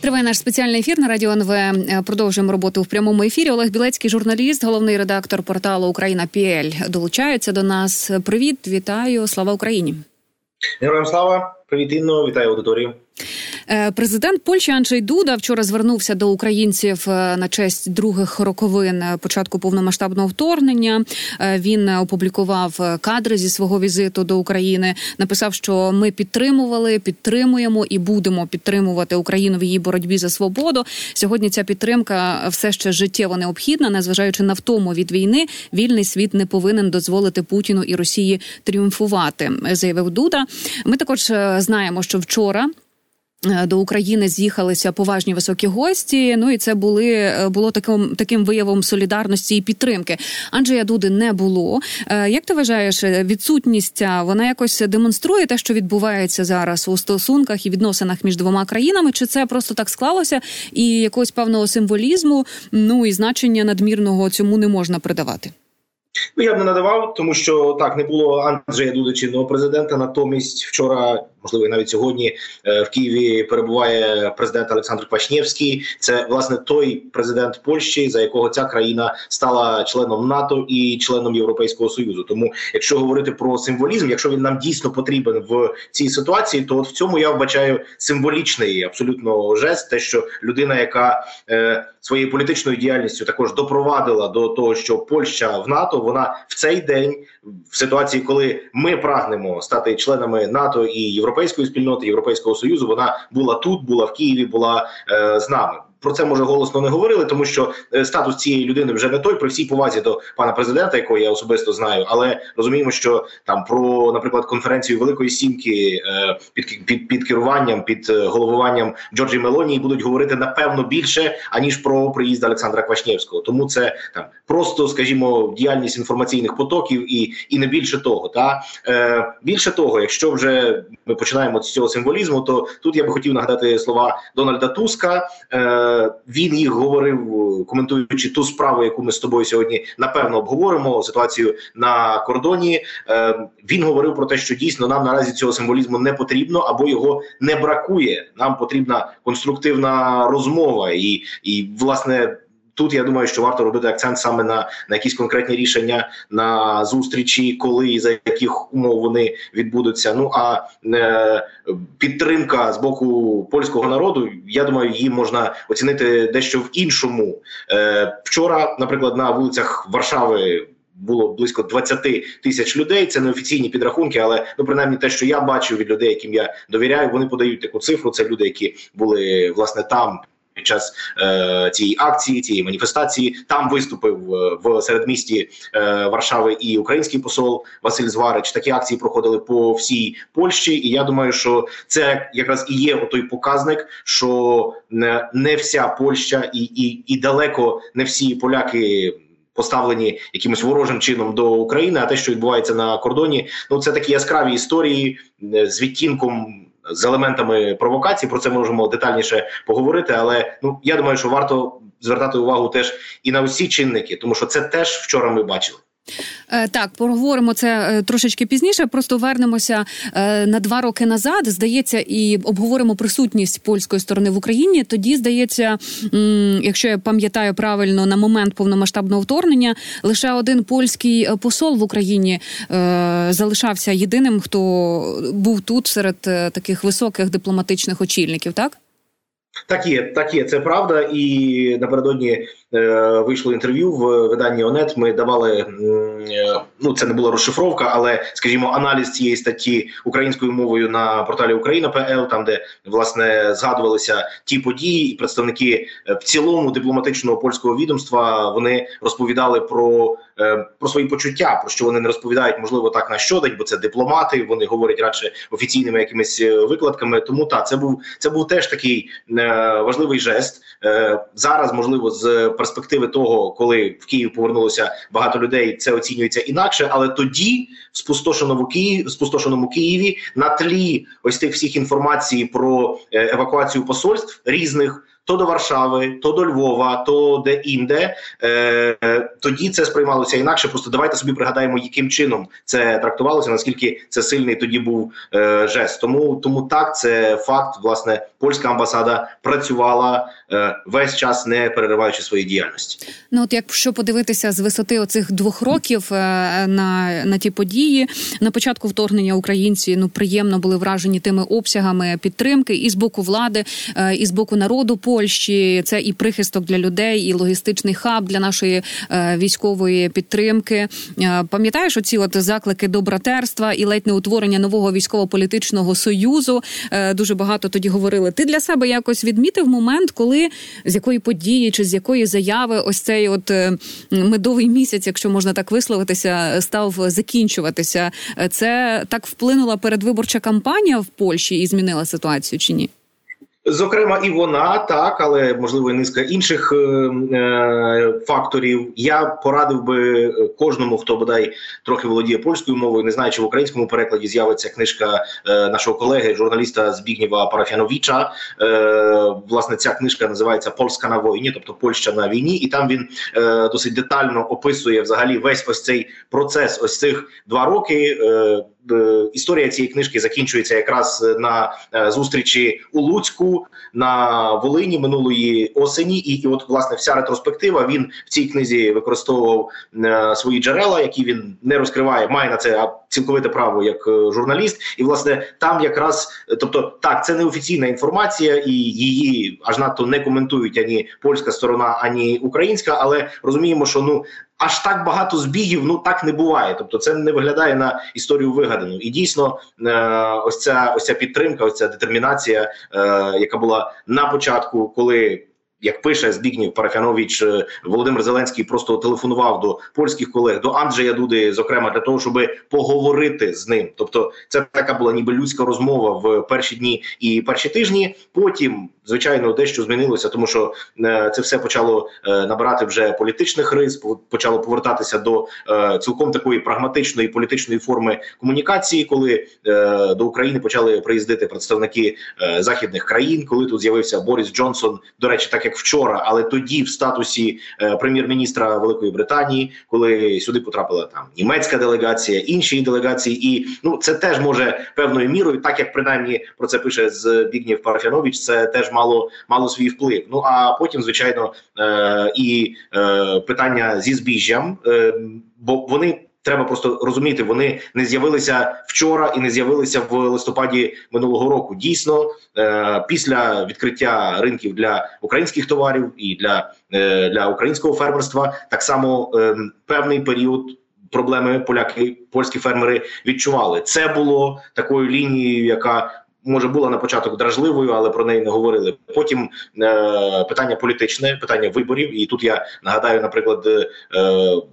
Триває наш спеціальний ефір на радіо НВ. Е, продовжуємо роботу в прямому ефірі. Олег Білецький, журналіст, головний редактор порталу Україна Піель, долучається до нас. Привіт, вітаю! Слава Україні! Героям слава! Привіт, Інно, вітаю аудиторію. Е, президент Польщі Анджей Дуда вчора звернувся до українців е, на честь других роковин початку повномасштабного вторгнення. Е, він опублікував кадри зі свого візиту до України. Написав, що ми підтримували, підтримуємо і будемо підтримувати Україну в її боротьбі за свободу. Сьогодні ця підтримка все ще життєво необхідна, незважаючи на втому від війни. Вільний світ не повинен дозволити Путіну і Росії тріумфувати. Заявив Дуда. Ми також знаємо, що вчора. Е, до України з'їхалися поважні високі гості. Ну і це були е, було таким таким виявом солідарності і підтримки. Анджея Дуди не було. Е, як ти вважаєш, відсутність вона якось демонструє те, що відбувається зараз у стосунках і відносинах між двома країнами? Чи це просто так склалося, і якогось певного символізму, ну і значення надмірного цьому не можна придавати? Ну я б не надавав, тому що так не було Анджея Дуди чинного президента. Натомість вчора можливо, навіть сьогодні е, в Києві перебуває президент Олександр Квашнєвський. Це власне той президент Польщі, за якого ця країна стала членом НАТО і членом Європейського союзу. Тому, якщо говорити про символізм, якщо він нам дійсно потрібен в цій ситуації, то от в цьому я вбачаю символічний абсолютно жест, те, що людина, яка е, своєю політичною діяльністю також допровадила до того, що Польща в НАТО, вона в цей день в ситуації, коли ми прагнемо стати членами НАТО і європейської спільноти, європейського союзу. Вона була тут, була в Києві, була е, з нами про це може голосно не говорили, тому що е, статус цієї людини вже не той при всій повазі до пана президента, якого я особисто знаю, але розуміємо, що там про, наприклад, конференцію Великої Сімки е, під під, під керуванням, під е, головуванням Джорджі Мелонії будуть говорити напевно більше аніж про приїзд Олександра Квашнєвського. Тому це там просто, скажімо, діяльність інформаційних потоків і і не більше того. Та більше того, якщо вже ми починаємо з цього символізму, то тут я би хотів нагадати слова Дональда Туска. Він їх говорив, коментуючи ту справу, яку ми з тобою сьогодні напевно обговоримо. Ситуацію на кордоні. Е, він говорив про те, що дійсно нам наразі цього символізму не потрібно або його не бракує. Нам потрібна конструктивна розмова, і, і власне. Тут я думаю, що варто робити акцент саме на на якісь конкретні рішення на зустрічі, коли і за яких умов вони відбудуться. Ну а е, підтримка з боку польського народу, я думаю, її можна оцінити дещо в іншому. Е, Вчора, наприклад, на вулицях Варшави. Було близько 20 тисяч людей. Це не офіційні підрахунки, але ну принаймні те, що я бачив від людей, яким я довіряю, вони подають таку цифру. Це люди, які були власне там під час е, цієї акції, цієї маніфестації. Там виступив е, в середмісті е, Варшави і український посол Василь Зварич. Такі акції проходили по всій Польщі, і я думаю, що це якраз і є той показник, що не, не вся Польща і, і, і далеко не всі поляки. Поставлені якимось ворожим чином до України, а те, що відбувається на кордоні, ну це такі яскраві історії е, з відтінком з елементами провокації. Про це можемо детальніше поговорити. Але ну я думаю, що варто звертати увагу теж і на усі чинники, тому що це теж вчора ми бачили. Е, так, поговоримо це е, трошечки пізніше. Просто вернемося е, на два роки назад. Здається, і обговоримо присутність польської сторони в Україні. Тоді здається, якщо я пам'ятаю правильно, на момент повномасштабного вторгнення лише один польський посол в Україні залишався єдиним, хто був тут серед таких високих дипломатичних очільників. Так так є, так є, це правда, і напередодні Е, вийшло інтерв'ю в виданні ОНЕТ. Ми давали е, ну це не була розшифровка, але скажімо, аналіз цієї статті українською мовою на порталі Україна.пл, там де власне згадувалися ті події, і представники е, в цілому дипломатичного польського відомства вони розповідали про. Про свої почуття, про що вони не розповідають, можливо, так на щодень, бо це дипломати. Вони говорять радше офіційними якимись викладками. Тому так, це був це був теж такий е, важливий жест е, зараз. Можливо, з перспективи того, коли в Київ повернулося багато людей, це оцінюється інакше. Але тоді, в спустошеному Києві, спустошеному Києві, на тлі ось тих всіх інформацій про е, евакуацію посольств різних то до Варшави, то до Львова, то де інде, е, тоді це сприймалося інакше. Просто давайте собі пригадаємо, яким чином це трактувалося, наскільки це сильний тоді був е, жест. Тому тому так це факт. Власне, польська амбасада працювала е, весь час, не перериваючи свої діяльності. Ну от якщо подивитися з висоти оцих двох років е, на на ті події, на початку вторгнення українці ну приємно були вражені тими обсягами підтримки і з боку влади, е, і з боку народу Польщі. Це і прихисток для людей, і логістичний хаб для нашої е, військової підтримки. Пам'ятаєш оці от заклики до братерства і ледь не утворення нового військово-політичного союзу. Дуже багато тоді говорили. Ти для себе якось відмітив момент, коли з якої події чи з якої заяви ось цей от медовий місяць, якщо можна так висловитися, став закінчуватися. Це так вплинула передвиборча кампанія в Польщі і змінила ситуацію чи ні? Зокрема, і вона так, але можливо і низка інших е, е, факторів. Я порадив би кожному, хто бодай трохи володіє польською мовою, не знаю, чи в українському перекладі з'явиться книжка е, нашого колеги, журналіста Збігніва Парафяновіча. Е, власне, ця книжка називається Польська на війні, тобто Польща на війні, і там він е, досить детально описує взагалі весь ось цей процес, ось цих два роки. Е, Е, історія цієї книжки закінчується якраз на е, зустрічі у Луцьку на Волині минулої осені, і, і от власне вся ретроспектива він в цій книзі використовував е, свої джерела, які він не розкриває, має на це цілковите право як журналіст. І власне там якраз тобто так, це не офіційна інформація, і її аж надто не коментують ані польська сторона, ані українська, але розуміємо, що ну аж так багато збігів ну так не буває. Тобто, це не виглядає на історію вигадану. І дійсно, е, ось ця ось ця підтримка, ось ця детермінація, е, яка була на початку, коли як пише Збігнів Парафянович, е, Володимир Зеленський просто телефонував до польських колег, до Анджея Дуди, зокрема для того, щоб поговорити з ним. Тобто, це така була ніби людська розмова в перші дні і перші тижні. Потім, звичайно, дещо змінилося, тому що е, це все почало е, набирати вже політичних рис, почало повертатися до цілком такої прагматичної політичної форми комунікації, коли до України почали приїздити представники західних країн, коли тут з'явився Борис Джонсон. До речі, так як як вчора, але тоді в статусі е, прем'єр-міністра Великої Британії, коли сюди потрапила там німецька делегація, інші делегації, і ну це теж може певною мірою, так як принаймні про це пише з Бігнів Парафянович, це теж мало мало свій вплив. Ну а потім, звичайно, е, і е, питання зі збіжжям, е, бо вони треба просто розуміти, вони не з'явилися вчора і не з'явилися в листопаді минулого року. Дійсно, е, після відкриття ринків для українських товарів і для, е, для українського фермерства так само е, певний період. Проблеми поляки, польські фермери відчували. Це було такою лінією, яка може була на початок дражливою, але про неї не говорили. Потім е, питання політичне, питання виборів. І тут я нагадаю, наприклад, е,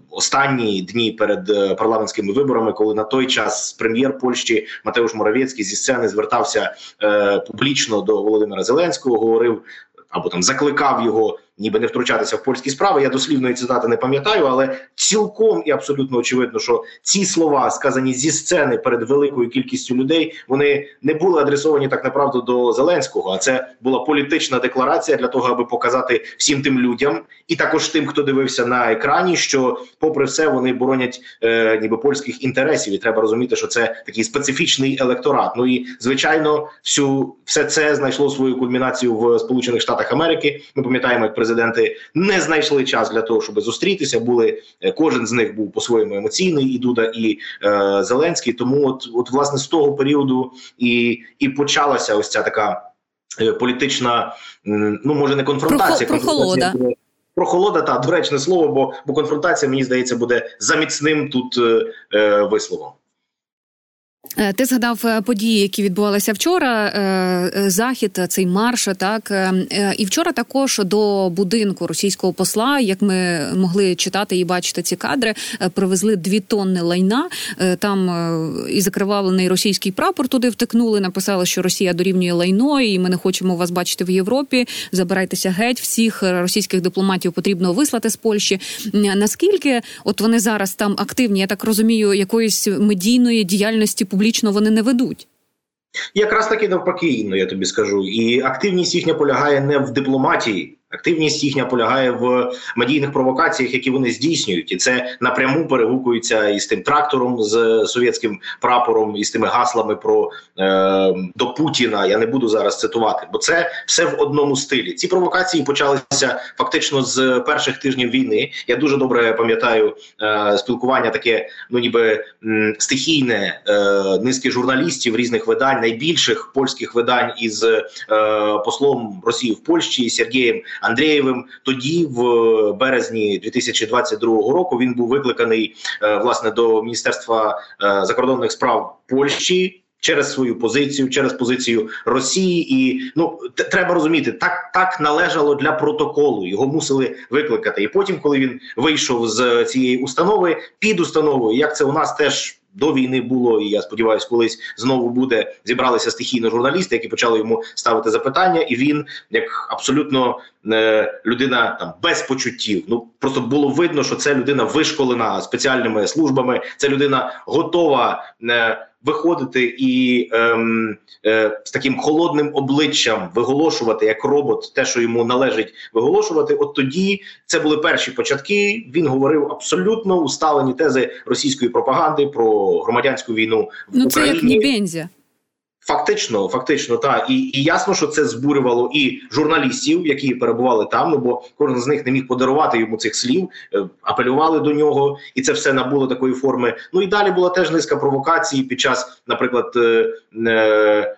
останні дні перед е, парламентськими виборами, коли на той час прем'єр Польщі Матеуш Моравецький зі сцени звертався е, публічно до Володимира Зеленського, говорив або там закликав його ніби не втручатися в польські справи. Я дослівної цитати не пам'ятаю, але цілком і абсолютно очевидно, що ці слова сказані зі сцени перед великою кількістю людей, вони не були адресовані так направду до Зеленського. А це була політична декларація для того, аби показати всім тим людям, і також тим, хто дивився на екрані, що, попри все, вони боронять е, ніби польських інтересів, і треба розуміти, що це такий специфічний електорат. Ну і звичайно, всю все це знайшло свою кульмінацію в Сполучених Штатах Америки. Ми пам'ятаємо, як президенти не знайшли час для того, щоб зустрітися. Були е, кожен з них був по-своєму емоційний, і Дуда, і е, Зеленський. Тому, от, от власне, з того періоду і, і почалася ось ця така е, політична, ну може не конфронтація, прохолода. Прохолода, та доречне слово, бо бо конфронтація, мені здається, буде заміцним тут е, е висловом. Е, ти згадав е, події, які відбувалися вчора. Е, захід, цей марш, так і вчора також до будинку російського посла, як ми могли читати і бачити ці кадри, привезли дві тонни лайна. Там і закривавлений російський прапор туди втекнули. Написали, що Росія дорівнює лайно, і ми не хочемо вас бачити в Європі. Забирайтеся геть. Всіх російських дипломатів потрібно вислати з Польщі. Наскільки от вони зараз там активні? Я так розумію, якоїсь медійної діяльності публічно вони не ведуть. Якраз таки навпаки, ну я тобі скажу, і активність їхня полягає не в дипломатії. Активність їхня полягає в медійних провокаціях, які вони здійснюють, і це напряму перегукується із тим трактором з совєтським прапором і з тими гаслами про е, до Путіна. Я не буду зараз цитувати, бо це все в одному стилі. Ці провокації почалися фактично з перших тижнів війни. Я дуже добре пам'ятаю е, спілкування, таке ну ніби м, стихійне е, низки журналістів різних видань, найбільших польських видань із е, послом Росії в Польщі Сергієм. Андрієвим. Тоді, в березні 2022 року, він був викликаний е, власне до міністерства е, закордонних справ Польщі. Через свою позицію, через позицію Росії, і ну треба розуміти, так так належало для протоколу. Його мусили викликати. І потім, коли він вийшов з цієї установи, під установою, як це у нас теж до війни було, і я сподіваюся, колись знову буде зібралися стихійно журналісти, які почали йому ставити запитання, і він як абсолютно е, людина там без почуттів. Ну просто було видно, що це людина вишколена спеціальними службами. Це людина готова. Е, Виходити і ем, е, з таким холодним обличчям виголошувати як робот, те, що йому належить виголошувати. От тоді це були перші початки. Він говорив абсолютно усталені тези російської пропаганди про громадянську війну в ну, Україні. це як Нібензя. Фактично, фактично, так і і ясно, що це збурювало і журналістів, які перебували там. Ну бо кожен з них не міг подарувати йому цих слів, е, апелювали до нього, і це все набуло такої форми. Ну і далі була теж низка провокацій під час, наприклад, е,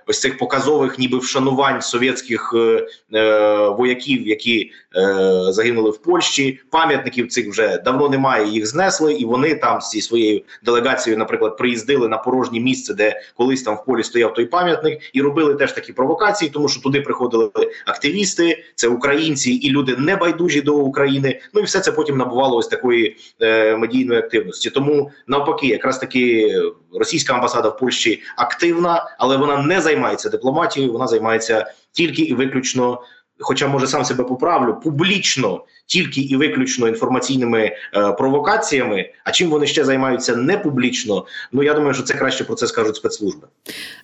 ось цих показових, ніби вшанувань совєтських е, е, вояків, які е, загинули в Польщі. Пам'ятників цих вже давно немає. Їх знесли, і вони там зі своєю делегацією, наприклад, приїздили на порожнє місце, де колись там в полі стояв той пам'ятник, і робили теж такі провокації, тому що туди приходили активісти, це українці і люди небайдужі до України. Ну і все це потім набувало ось такої е, медійної активності. Тому навпаки, якраз таки російська амбасада в Польщі активна, але вона не займається дипломатією, вона займається тільки і виключно хоча може сам себе поправлю, публічно тільки і виключно інформаційними е, провокаціями. А чим вони ще займаються не публічно? Ну я думаю, що це краще про це скажуть спецслужби.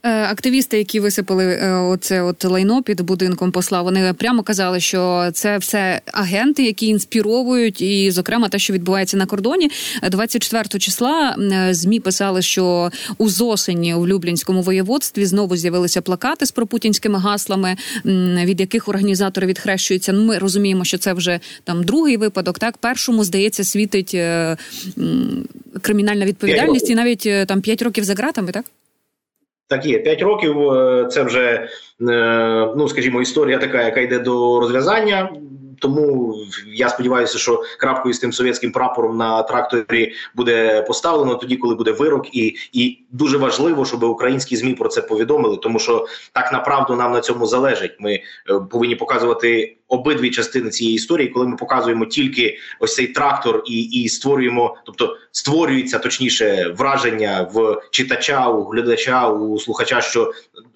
Е, активісти, які висипали е, оце от лайно під будинком посла, вони прямо казали, що це все агенти, які інспіровують, і, зокрема, те, що відбувається на кордоні, 24 числа е, змі писали, що у зосені у Люблінському воєводстві знову з'явилися плакати з пропутінськими гаслами, від яких організатори відхрещуються. Ну, ми розуміємо, що це вже там другий випадок. Так, першому здається, світить е, кримінальна відповідальність, і навіть е, там п'ять років за ґратами, так. Так є п'ять років. Е, це вже е, ну скажімо, історія така, яка йде до розв'язання. Тому я сподіваюся, що крапкою з тим совєтським прапором на тракторі буде поставлено тоді, коли буде вирок, і і дуже важливо, щоб українські змі про це повідомили, тому що так направду нам на цьому залежить. Ми е, повинні показувати обидві частини цієї історії, коли ми показуємо тільки ось цей трактор і і створюємо, тобто створюється точніше враження в читача, у глядача, у слухача, що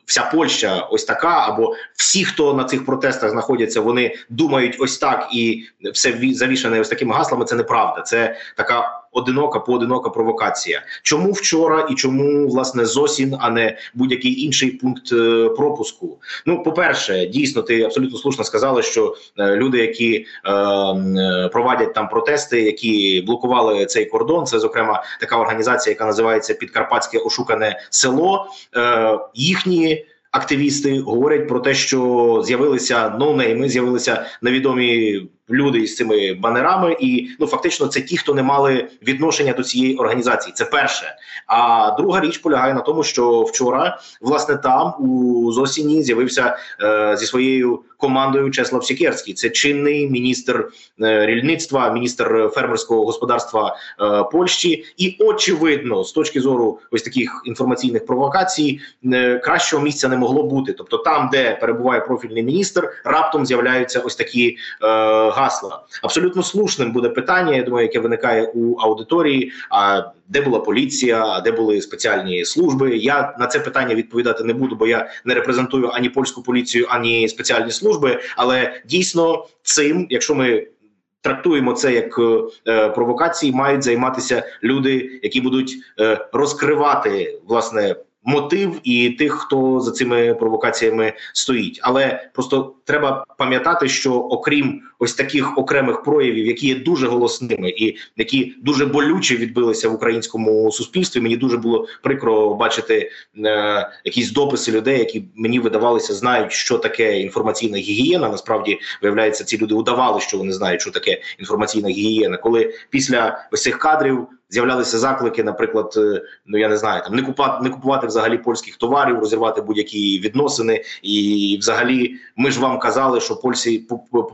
вся Польща ось така, або всі, хто на цих протестах знаходяться, вони думають ось так, і все завішане ось такими гаслами. Це неправда. Це така одинока поодинока провокація. Чому вчора і чому власне зосін, а не будь-який інший пункт е, пропуску? Ну, по перше, дійсно, ти абсолютно слушно сказала, що е, люди, які е, е, провадять там протести, які блокували цей кордон, це зокрема така організація, яка називається Підкарпатське ошукане село. Е, Їхні активісти говорять про те, що з'явилися ноунейми, з'явилися невідомі люди із цими банерами, і ну фактично це ті, хто не мали відношення до цієї організації. Це перше. А друга річ полягає на тому, що вчора власне там у Зосіні з'явився е, зі своєю командою Чеслав Сікерський. Це чинний міністр е, рільництва, міністр фермерського господарства е, Польщі, і очевидно, з точки зору ось таких інформаційних провокацій, е, кращого місця не могло бути. Тобто, там, де перебуває профільний міністр, раптом з'являються ось такі е, гасла. Абсолютно слушним буде питання. Я думаю, яке виникає у аудиторії. А де була поліція, а де були спеціальні служби? Я на це питання відповідати не буду, бо я не репрезентую ані польську поліцію, ані спеціальні служби. Але дійсно цим, якщо ми Трактуємо це як е, провокації, мають займатися люди, які будуть е, розкривати власне мотив і тих, хто за цими провокаціями стоїть. Але просто треба пам'ятати, що окрім ось таких окремих проявів, які є дуже голосними і які дуже болюче відбилися в українському суспільстві, мені дуже було прикро бачити е, якісь дописи людей, які мені видавалися, знають, що таке інформаційна гігієна. Насправді виявляється, ці люди удавали, що вони знають, що таке інформаційна гігієна, коли після ось цих кадрів з'являлися заклики, наприклад, е, ну я не знаю, там не купувати, не купувати взагалі польських товарів, розірвати будь-які відносини. І, взагалі, ми ж вам казали, що польці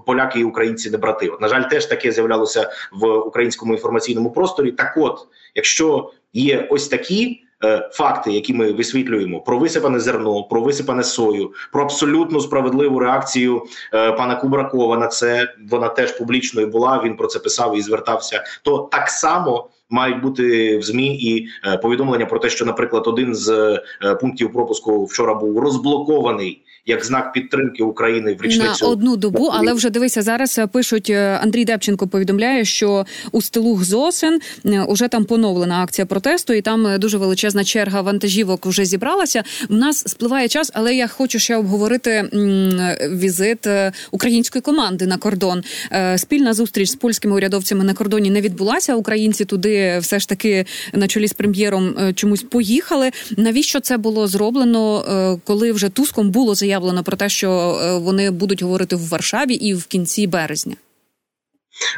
поляки і українці не брати. От, на жаль, теж таке з'являлося в українському інформаційному просторі. Так, от, якщо є ось такі. Е, факти, які ми висвітлюємо, про висипане зерно, про висипане сою, про абсолютно справедливу реакцію е, пана Кубракова на це вона теж публічною була. Він про це писав і звертався. То так само мають бути в змі і е, повідомлення про те, що, наприклад, один з пунктів пропуску вчора був розблокований як знак підтримки України в річницю на одну добу. Але вже дивися зараз. Е, пишуть Андрій Депченко. Повідомляє, що у стилух Зосин уже там поновлена акція протесту, і там дуже величезна черга вантажівок вже зібралася. У нас спливає час, але я хочу ще обговорити візит української команди на кордон. Спільна зустріч з польськими урядовцями на кордоні не відбулася. Українці туди все ж таки на чолі з прем'єром е, чомусь поїхали. Навіщо це було зроблено, е, коли вже Туском було заявлено про те, що е, вони будуть говорити в Варшаві і в кінці березня?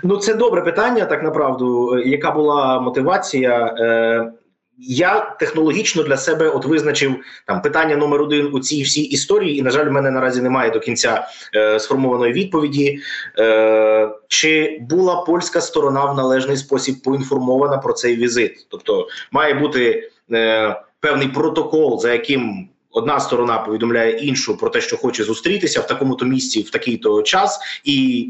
Ну, це добре питання, так направду. Яка була мотивація? Я технологічно для себе от визначив там питання номер один у цій всій історії, і на жаль, в мене наразі немає до кінця е, сформованої відповіді. Е, Чи була польська сторона в належний спосіб поінформована про цей візит? Тобто має бути е, певний протокол, за яким одна сторона повідомляє іншу про те, що хоче зустрітися в такому то місці в такий то час, і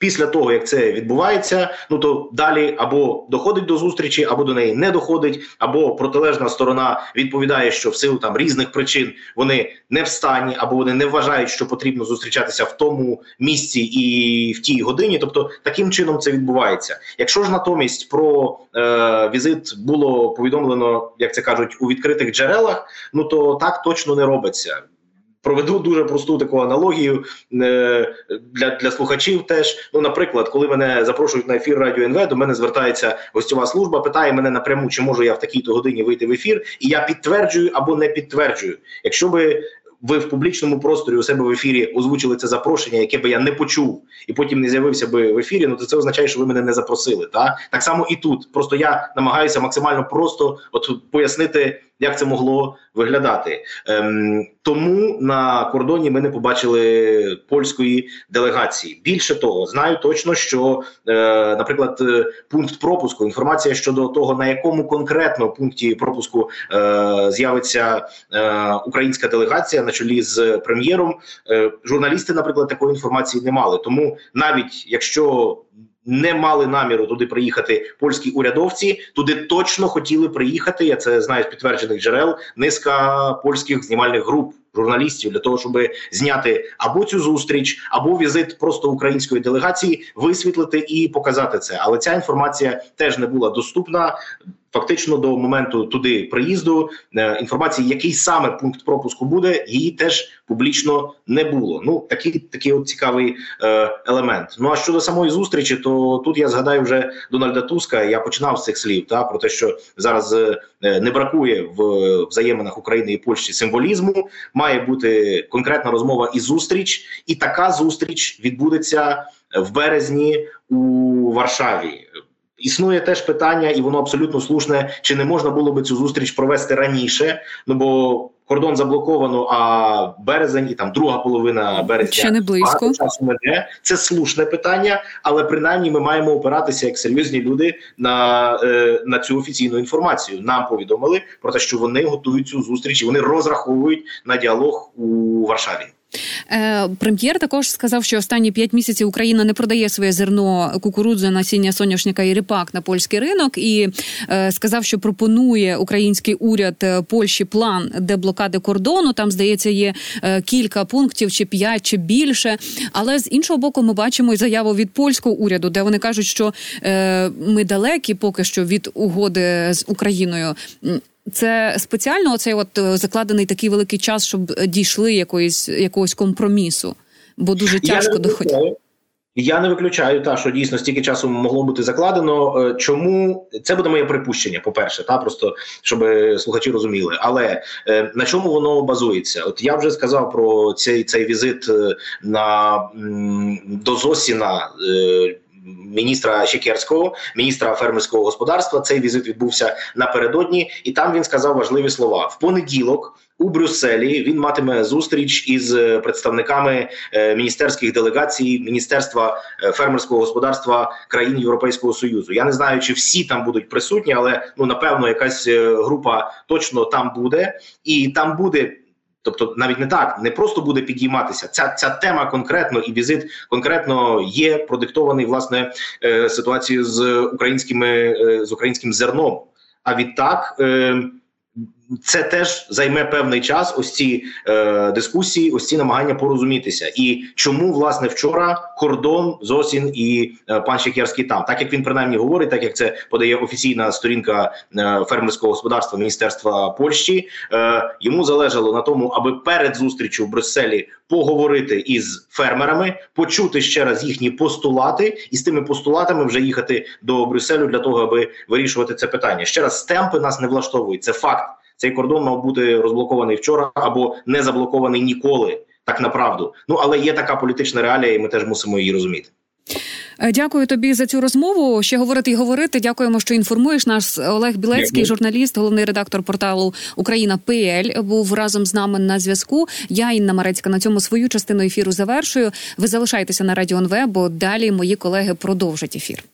Після того, як це відбувається, ну то далі або доходить до зустрічі, або до неї не доходить, або протилежна сторона відповідає, що в силу там різних причин вони не в стані, або вони не вважають, що потрібно зустрічатися в тому місці і в тій годині. Тобто таким чином це відбувається. Якщо ж натомість про е, візит було повідомлено, як це кажуть, у відкритих джерелах, ну то так точно не робиться. Проведу дуже просту таку аналогію е, для для слухачів. Теж ну, наприклад, коли мене запрошують на ефір радіо НВ, до мене звертається гостьова служба, питає мене напряму, чи можу я в такій-то годині вийти в ефір, і я підтверджую або не підтверджую. Якщо би ви в публічному просторі у себе в ефірі озвучили це запрошення, яке би я не почув, і потім не з'явився би в ефірі. Ну то це означає, що ви мене не запросили. Та так само і тут. Просто я намагаюся максимально просто от пояснити як це могло виглядати. Ем, Тому на кордоні ми не побачили польської делегації. Більше того, знаю точно, що, е, наприклад, е, пункт пропуску, інформація щодо того, на якому конкретно пункті пропуску е, з'явиться е, українська делегація на чолі з прем'єром. Е, журналісти, наприклад, такої інформації не мали. Тому навіть якщо не мали наміру туди приїхати польські урядовці. Туди точно хотіли приїхати. Я це знаю з підтверджених джерел. Низка польських знімальних груп журналістів для того, щоб зняти або цю зустріч, або візит просто української делегації, висвітлити і показати це. Але ця інформація теж не була доступна. Фактично до моменту туди приїзду е, інформації, який саме пункт пропуску буде, її теж публічно не було. Ну такий такий от цікавий е, елемент. Ну а щодо самої зустрічі, то тут я згадаю вже Дональда Туска. Я починав з цих слів та про те, що зараз е, не бракує в взаєминах України і Польщі символізму. Має бути конкретна розмова і зустріч, і така зустріч відбудеться в березні у Варшаві. Існує теж питання, і воно абсолютно слушне: чи не можна було би цю зустріч провести раніше? Ну бо кордон заблоковано, а березень і там друга половина березня ще не близько часу мене. Це слушне питання, але принаймні ми маємо опиратися як серйозні люди на е, на цю офіційну інформацію. Нам повідомили про те, що вони готують цю зустріч і вони розраховують на діалог у Варшаві. Е, прем'єр також сказав, що останні п'ять місяців Україна не продає своє зерно кукурудзи, насіння соняшника і ріпак на польський ринок, і е, сказав, що пропонує український уряд е, Польщі план деблокади кордону. Там здається, є кілька пунктів, чи п'ять, чи більше. Але з іншого боку, ми бачимо і заяву від польського уряду, де вони кажуть, що ми далекі поки що від угоди з Україною. Це спеціально оцей от е, закладений такий великий час, щоб дійшли якоїсь якогось компромісу, бо дуже тяжко доходити. Я не виключаю, та що дійсно стільки часу могло бути закладено. Е, чому це буде моє припущення? По перше, та просто щоб слухачі розуміли. Але е, на чому воно базується? От я вже сказав про цей цей візит е, на до Зосіна. Міністра Щекерського, міністра фермерського господарства, цей візит відбувся напередодні, і там він сказав важливі слова в понеділок у Брюсселі він матиме зустріч із е, представниками е, міністерських делегацій Міністерства е, фермерського господарства країн Європейського союзу. Я не знаю, чи всі там будуть присутні, але ну напевно, якась група точно там буде, і там буде. Тобто, навіть не так, не просто буде підійматися. Ця ця тема конкретно і візит конкретно є продиктований власне ситуацією з українськими з українським зерном. А відтак це теж займе певний час. Ось ці е, дискусії, ось ці намагання порозумітися. І чому власне вчора кордон Зосін і е, пан Щекерський там, так як він принаймні говорить, так як це подає офіційна сторінка е, фермерського господарства Міністерства Польщі, е, йому залежало на тому, аби перед зустрічю в Брюсселі поговорити із фермерами, почути ще раз їхні постулати, і з тими постулатами вже їхати до Брюсселю для того, аби вирішувати це питання. Ще раз темпи нас не влаштовують. Це факт. Цей кордон мав бути розблокований вчора або не заблокований ніколи. Так направду. Ну але є така політична реалія, і ми теж мусимо її розуміти. Е, дякую тобі за цю розмову. Ще говорити і говорити. Дякуємо, що інформуєш. Наш Олег Білецький, Дякую. журналіст, головний редактор порталу Україна ПЛ, був разом з нами на зв'язку. Я Інна Марецька на цьому свою частину ефіру завершую. Ви залишайтеся на радіо НВ, бо далі мої колеги продовжать ефір.